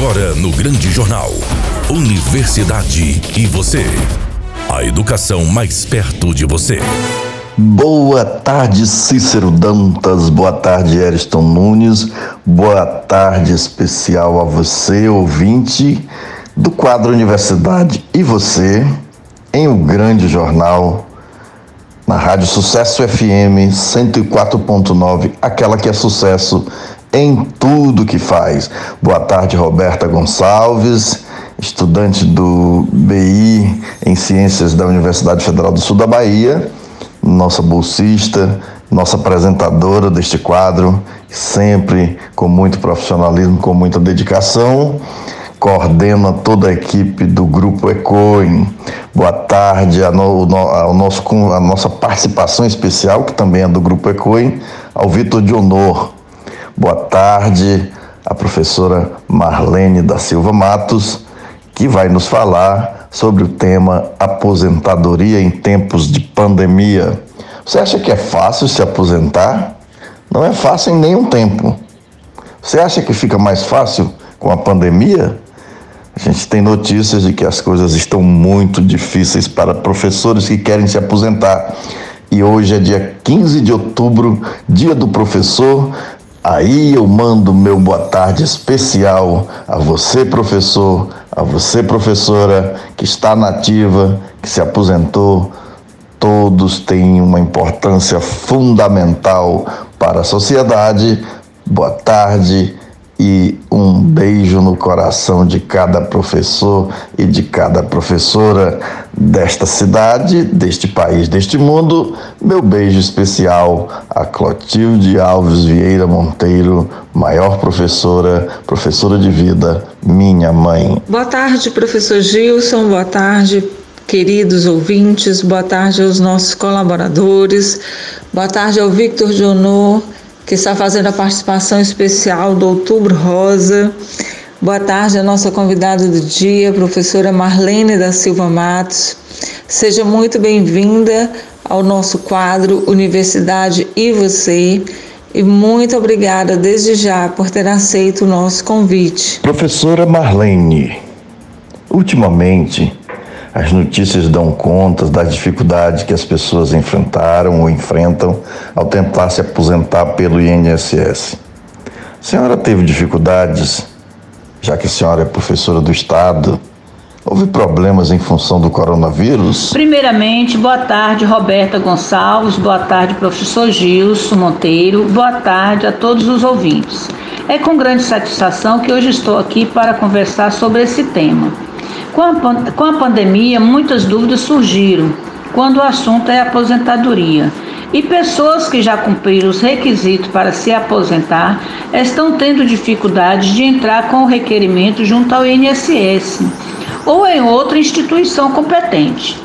Agora no Grande Jornal. Universidade e você. A educação mais perto de você. Boa tarde, Cícero Dantas. Boa tarde, Eriston Nunes. Boa tarde especial a você, ouvinte do quadro Universidade e você, em o um grande jornal, na Rádio Sucesso FM 104.9, aquela que é sucesso em tudo que faz. Boa tarde, Roberta Gonçalves, estudante do BI em Ciências da Universidade Federal do Sul da Bahia, nossa bolsista, nossa apresentadora deste quadro, sempre com muito profissionalismo, com muita dedicação. Coordena toda a equipe do Grupo Ecoin. Boa tarde ao, nosso, a nossa participação especial, que também é do Grupo Ecoin, ao Vitor de Honor, Boa tarde, a professora Marlene da Silva Matos, que vai nos falar sobre o tema aposentadoria em tempos de pandemia. Você acha que é fácil se aposentar? Não é fácil em nenhum tempo. Você acha que fica mais fácil com a pandemia? A gente tem notícias de que as coisas estão muito difíceis para professores que querem se aposentar. E hoje é dia 15 de outubro, dia do professor. Aí eu mando meu boa tarde especial a você, professor, a você, professora, que está nativa, que se aposentou. Todos têm uma importância fundamental para a sociedade. Boa tarde e um beijo no coração de cada professor e de cada professora desta cidade, deste país, deste mundo. Meu beijo especial a Clotilde Alves Vieira Monteiro, maior professora, professora de vida, minha mãe. Boa tarde, professor Gilson, boa tarde, queridos ouvintes, boa tarde aos nossos colaboradores, boa tarde ao Victor Jonor que está fazendo a participação especial do Outubro Rosa. Boa tarde a nossa convidada do dia, professora Marlene da Silva Matos. Seja muito bem-vinda ao nosso quadro Universidade e Você. E muito obrigada desde já por ter aceito o nosso convite. Professora Marlene, ultimamente as notícias dão conta das dificuldades que as pessoas enfrentaram ou enfrentam ao tentar se aposentar pelo INSS. A senhora teve dificuldades, já que a senhora é professora do Estado? Houve problemas em função do coronavírus? Primeiramente, boa tarde, Roberta Gonçalves, boa tarde, professor Gilson Monteiro, boa tarde a todos os ouvintes. É com grande satisfação que hoje estou aqui para conversar sobre esse tema. Com a, com a pandemia, muitas dúvidas surgiram quando o assunto é aposentadoria. E pessoas que já cumpriram os requisitos para se aposentar estão tendo dificuldade de entrar com o requerimento junto ao INSS ou em outra instituição competente.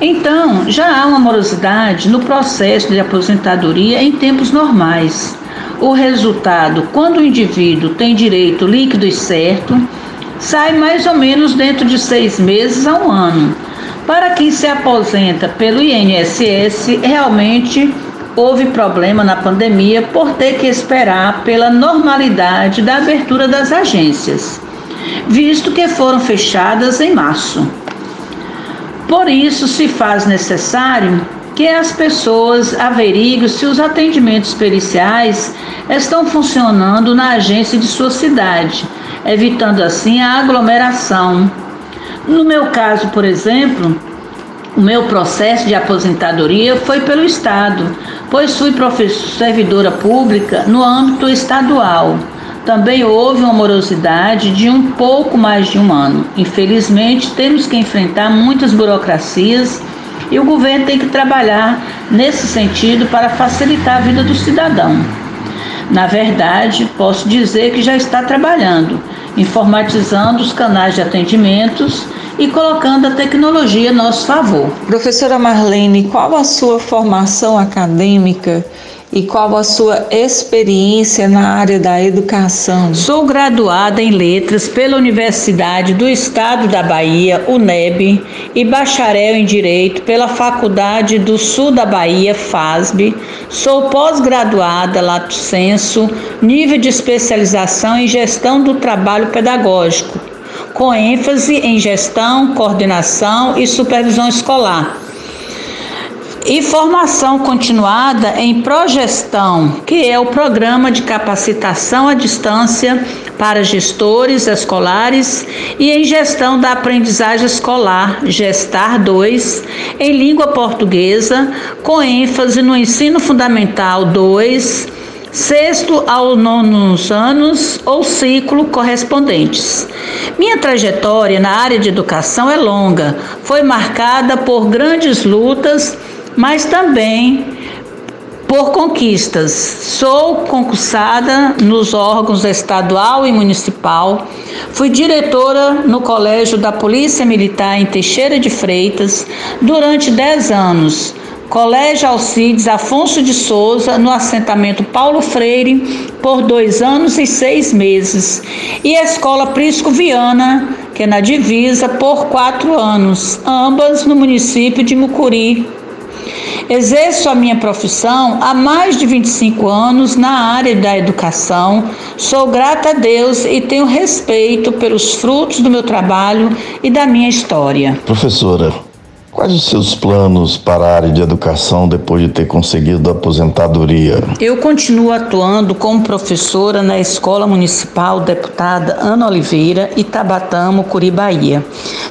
Então, já há uma morosidade no processo de aposentadoria em tempos normais. O resultado, quando o indivíduo tem direito líquido e certo, sai mais ou menos dentro de seis meses a um ano. Para quem se aposenta pelo INSS, realmente houve problema na pandemia por ter que esperar pela normalidade da abertura das agências, visto que foram fechadas em março. Por isso, se faz necessário que as pessoas averiguem se os atendimentos periciais estão funcionando na agência de sua cidade evitando assim a aglomeração. No meu caso, por exemplo, o meu processo de aposentadoria foi pelo Estado, pois fui servidora pública no âmbito estadual. Também houve uma morosidade de um pouco mais de um ano. Infelizmente, temos que enfrentar muitas burocracias e o governo tem que trabalhar nesse sentido para facilitar a vida do cidadão. Na verdade, posso dizer que já está trabalhando, informatizando os canais de atendimentos e colocando a tecnologia a nosso favor. Professora Marlene, qual a sua formação acadêmica e qual a sua experiência na área da educação? Sou graduada em Letras pela Universidade do Estado da Bahia, UNEB, e bacharel em Direito pela Faculdade do Sul da Bahia, FASB. Sou pós-graduada, lato senso, nível de especialização em Gestão do Trabalho Pedagógico, com ênfase em gestão, coordenação e supervisão escolar e formação continuada em Progestão, que é o programa de capacitação à distância para gestores escolares e em gestão da aprendizagem escolar, Gestar 2, em língua portuguesa, com ênfase no ensino fundamental 2, sexto ao nono anos ou ciclo correspondentes. Minha trajetória na área de educação é longa, foi marcada por grandes lutas mas também por conquistas. Sou concursada nos órgãos estadual e municipal. Fui diretora no Colégio da Polícia Militar em Teixeira de Freitas durante 10 anos. Colégio Alcides Afonso de Souza, no assentamento Paulo Freire, por dois anos e seis meses. E a Escola Prisco Viana, que é na divisa, por quatro anos, ambas no município de Mucuri, Exerço a minha profissão há mais de 25 anos na área da educação. Sou grata a Deus e tenho respeito pelos frutos do meu trabalho e da minha história. Professora, Quais os seus planos para a área de educação depois de ter conseguido a aposentadoria? Eu continuo atuando como professora na Escola Municipal Deputada Ana Oliveira, Itabatamo, Curi, Bahia.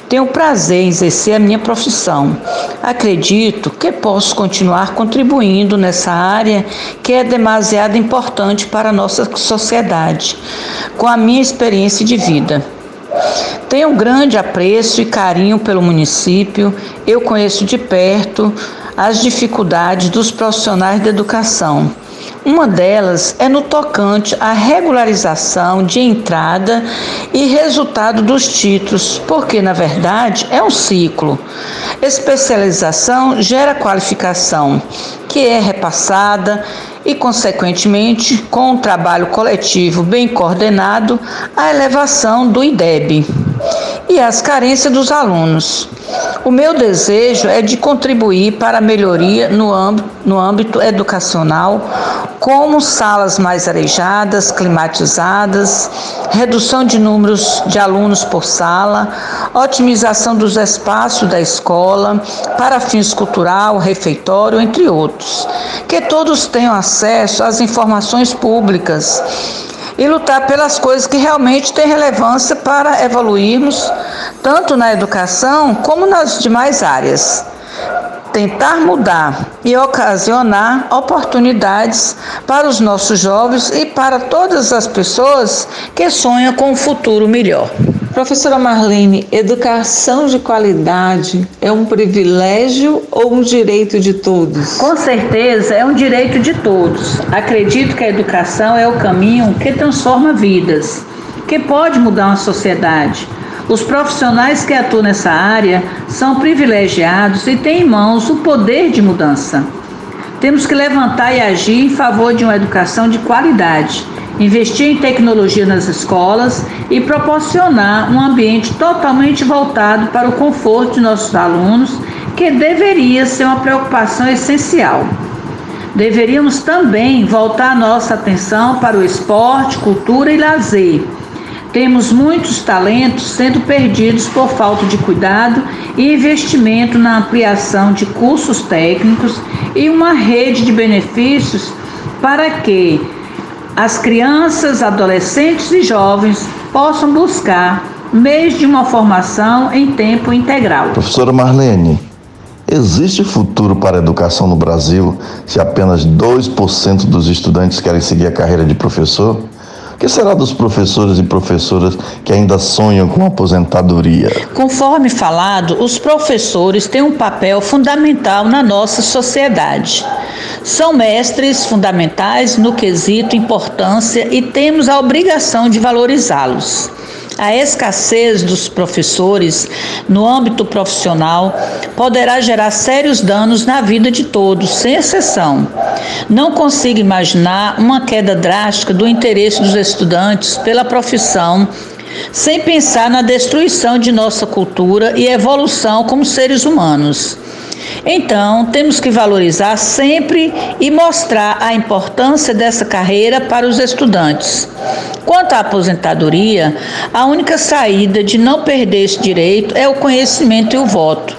Tenho prazer em exercer a minha profissão. Acredito que posso continuar contribuindo nessa área que é demasiado importante para a nossa sociedade, com a minha experiência de vida. Tenho grande apreço e carinho pelo município, eu conheço de perto as dificuldades dos profissionais da educação. Uma delas é no tocante à regularização de entrada e resultado dos títulos, porque na verdade é um ciclo. Especialização gera qualificação, que é repassada e, consequentemente, com um trabalho coletivo bem coordenado, a elevação do IDEB e as carências dos alunos. O meu desejo é de contribuir para a melhoria no âmbito, no âmbito educacional, como salas mais arejadas, climatizadas, redução de números de alunos por sala, otimização dos espaços da escola para fins cultural, refeitório, entre outros. Que todos tenham acesso às informações públicas e lutar pelas coisas que realmente têm relevância para evoluirmos, tanto na educação como nas demais áreas. Tentar mudar e ocasionar oportunidades para os nossos jovens e para todas as pessoas que sonham com um futuro melhor. Professora Marlene, educação de qualidade é um privilégio ou um direito de todos? Com certeza é um direito de todos. Acredito que a educação é o caminho que transforma vidas, que pode mudar uma sociedade. Os profissionais que atuam nessa área são privilegiados e têm em mãos o poder de mudança. Temos que levantar e agir em favor de uma educação de qualidade investir em tecnologia nas escolas e proporcionar um ambiente totalmente voltado para o conforto de nossos alunos, que deveria ser uma preocupação essencial. Deveríamos também voltar nossa atenção para o esporte, cultura e lazer. Temos muitos talentos sendo perdidos por falta de cuidado e investimento na ampliação de cursos técnicos e uma rede de benefícios para que as crianças, adolescentes e jovens possam buscar meios de uma formação em tempo integral. Professora Marlene, existe futuro para a educação no Brasil se apenas 2% dos estudantes querem seguir a carreira de professor? Que será dos professores e professoras que ainda sonham com aposentadoria? Conforme falado, os professores têm um papel fundamental na nossa sociedade. São mestres fundamentais no quesito importância e temos a obrigação de valorizá-los. A escassez dos professores no âmbito profissional poderá gerar sérios danos na vida de todos, sem exceção. Não consigo imaginar uma queda drástica do interesse dos estudantes pela profissão sem pensar na destruição de nossa cultura e evolução como seres humanos. Então, temos que valorizar sempre e mostrar a importância dessa carreira para os estudantes. Quanto à aposentadoria, a única saída de não perder esse direito é o conhecimento e o voto.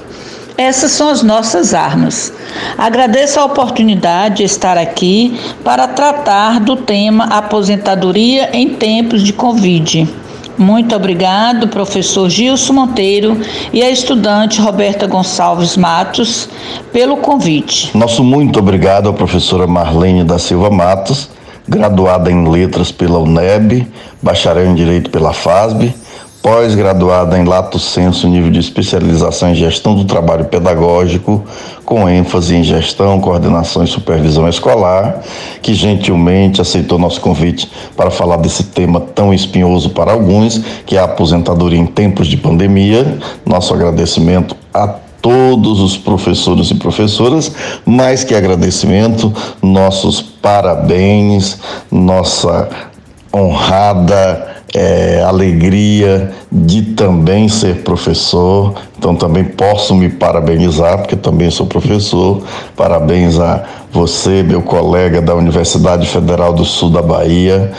Essas são as nossas armas. Agradeço a oportunidade de estar aqui para tratar do tema aposentadoria em tempos de Covid. Muito obrigado, professor Gilson Monteiro e a estudante Roberta Gonçalves Matos, pelo convite. Nosso muito obrigado à professora Marlene da Silva Matos, graduada em Letras pela UNEB, bacharel em Direito pela FASB pós-graduada em Lato Senso, nível de especialização em gestão do trabalho pedagógico, com ênfase em gestão, coordenação e supervisão escolar, que gentilmente aceitou nosso convite para falar desse tema tão espinhoso para alguns, que é a aposentadoria em tempos de pandemia. Nosso agradecimento a todos os professores e professoras, mais que agradecimento, nossos parabéns, nossa honrada é, alegria de também ser professor, então também posso me parabenizar, porque também sou professor. Parabéns a você, meu colega da Universidade Federal do Sul da Bahia,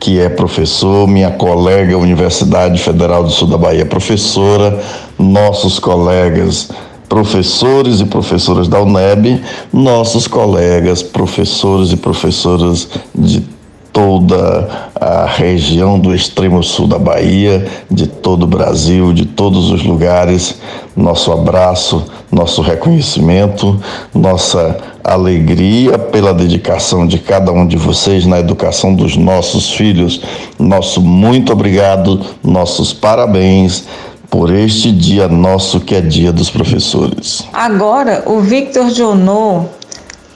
que é professor, minha colega Universidade Federal do Sul da Bahia, professora, nossos colegas professores e professoras da UNEB, nossos colegas professores e professoras de toda a região do extremo sul da Bahia, de todo o Brasil, de todos os lugares. Nosso abraço, nosso reconhecimento, nossa alegria pela dedicação de cada um de vocês na educação dos nossos filhos. Nosso muito obrigado, nossos parabéns por este dia nosso que é Dia dos Professores. Agora, o Victor Jonô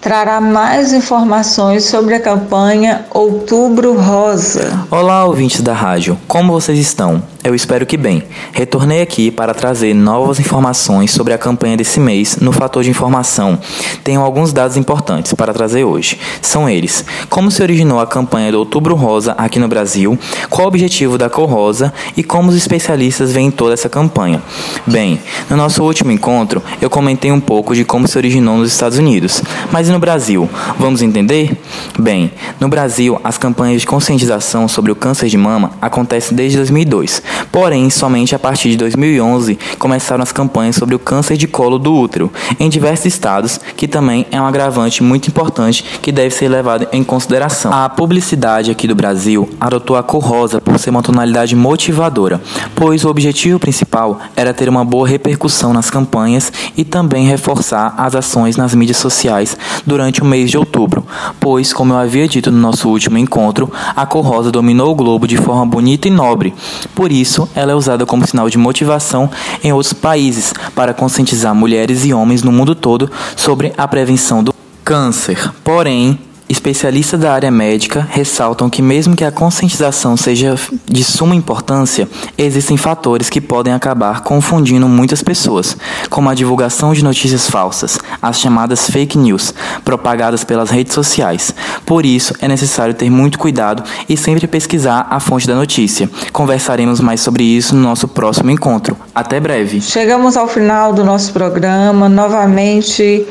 trará mais informações sobre a campanha Outubro Rosa. Olá, ouvintes da rádio, como vocês estão? Eu espero que bem. Retornei aqui para trazer novas informações sobre a campanha desse mês no fator de informação. Tenho alguns dados importantes para trazer hoje. São eles: como se originou a campanha do Outubro Rosa aqui no Brasil, qual o objetivo da cor rosa e como os especialistas veem toda essa campanha. Bem, no nosso último encontro, eu comentei um pouco de como se originou nos Estados Unidos, mas e no Brasil? Vamos entender? Bem, no Brasil, as campanhas de conscientização sobre o câncer de mama acontecem desde 2002 Porém, somente a partir de 2011 começaram as campanhas sobre o câncer de colo do útero em diversos estados, que também é um agravante muito importante que deve ser levado em consideração. A publicidade aqui do Brasil adotou a cor rosa por ser uma tonalidade motivadora, pois o objetivo principal era ter uma boa repercussão nas campanhas e também reforçar as ações nas mídias sociais durante o mês de outubro, pois, como eu havia dito no nosso último encontro, a cor rosa dominou o globo de forma bonita e nobre. Por isso, ela é usada como sinal de motivação em outros países para conscientizar mulheres e homens no mundo todo sobre a prevenção do câncer. Porém, Especialistas da área médica ressaltam que, mesmo que a conscientização seja de suma importância, existem fatores que podem acabar confundindo muitas pessoas, como a divulgação de notícias falsas, as chamadas fake news, propagadas pelas redes sociais. Por isso, é necessário ter muito cuidado e sempre pesquisar a fonte da notícia. Conversaremos mais sobre isso no nosso próximo encontro. Até breve. Chegamos ao final do nosso programa. Novamente.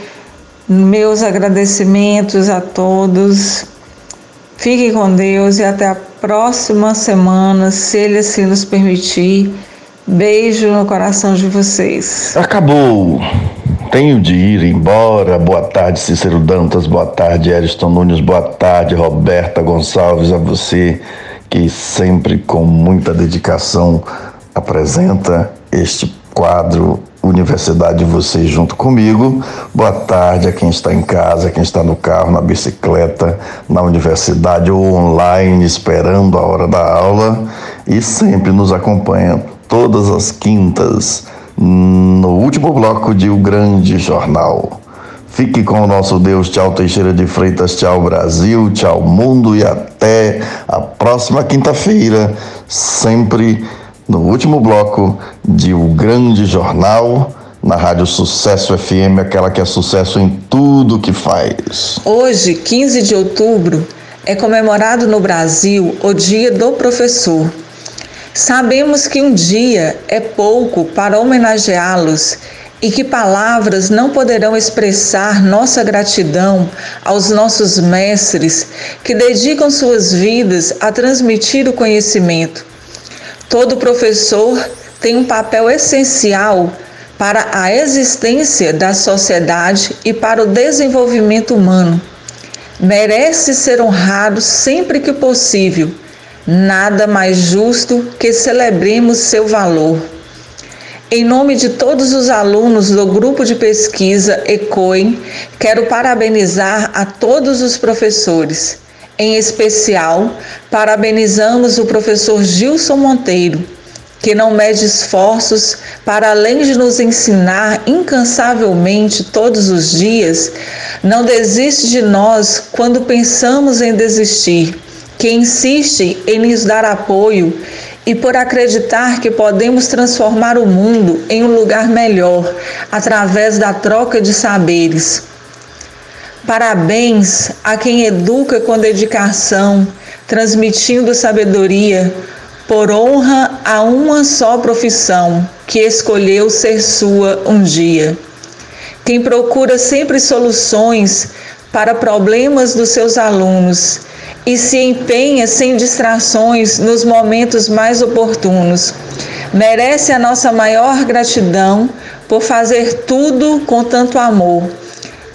Meus agradecimentos a todos. Fiquem com Deus e até a próxima semana, se Ele assim nos permitir. Beijo no coração de vocês. Acabou. Tenho de ir embora. Boa tarde, Cícero Dantas. Boa tarde, Ariston Nunes. Boa tarde, Roberta Gonçalves. A você que sempre com muita dedicação apresenta este quadro Universidade de vocês junto comigo. Boa tarde a quem está em casa, quem está no carro, na bicicleta, na universidade ou online esperando a hora da aula e sempre nos acompanha todas as quintas no último bloco de O Grande Jornal. Fique com o nosso Deus. Tchau, Teixeira de Freitas. Tchau, Brasil. Tchau, mundo. E até a próxima quinta-feira, sempre no último bloco de O Grande Jornal na Rádio Sucesso FM, aquela que é sucesso em tudo que faz. Hoje, 15 de outubro, é comemorado no Brasil o Dia do Professor. Sabemos que um dia é pouco para homenageá-los e que palavras não poderão expressar nossa gratidão aos nossos mestres que dedicam suas vidas a transmitir o conhecimento. Todo professor tem um papel essencial para a existência da sociedade e para o desenvolvimento humano. Merece ser honrado sempre que possível. Nada mais justo que celebremos seu valor. Em nome de todos os alunos do grupo de pesquisa ECOEM, quero parabenizar a todos os professores. Em especial, parabenizamos o professor Gilson Monteiro que não mede esforços para além de nos ensinar incansavelmente todos os dias, não desiste de nós quando pensamos em desistir, que insiste em nos dar apoio e por acreditar que podemos transformar o mundo em um lugar melhor através da troca de saberes. Parabéns a quem educa com dedicação, transmitindo sabedoria, por honra a uma só profissão que escolheu ser sua um dia. Quem procura sempre soluções para problemas dos seus alunos e se empenha sem distrações nos momentos mais oportunos, merece a nossa maior gratidão por fazer tudo com tanto amor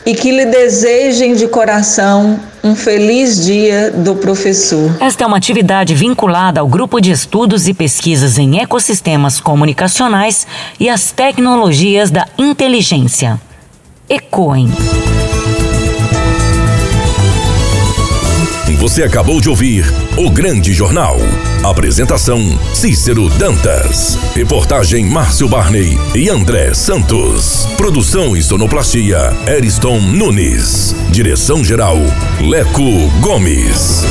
e que lhe desejem de coração um feliz dia do professor. Esta é uma atividade vinculada ao grupo de estudos e pesquisas em ecossistemas comunicacionais e as tecnologias da inteligência. ECOEM. Você acabou de ouvir O Grande Jornal. Apresentação: Cícero Dantas. Reportagem: Márcio Barney e André Santos. Produção e sonoplastia: Eriston Nunes. Direção-geral: Leco Gomes.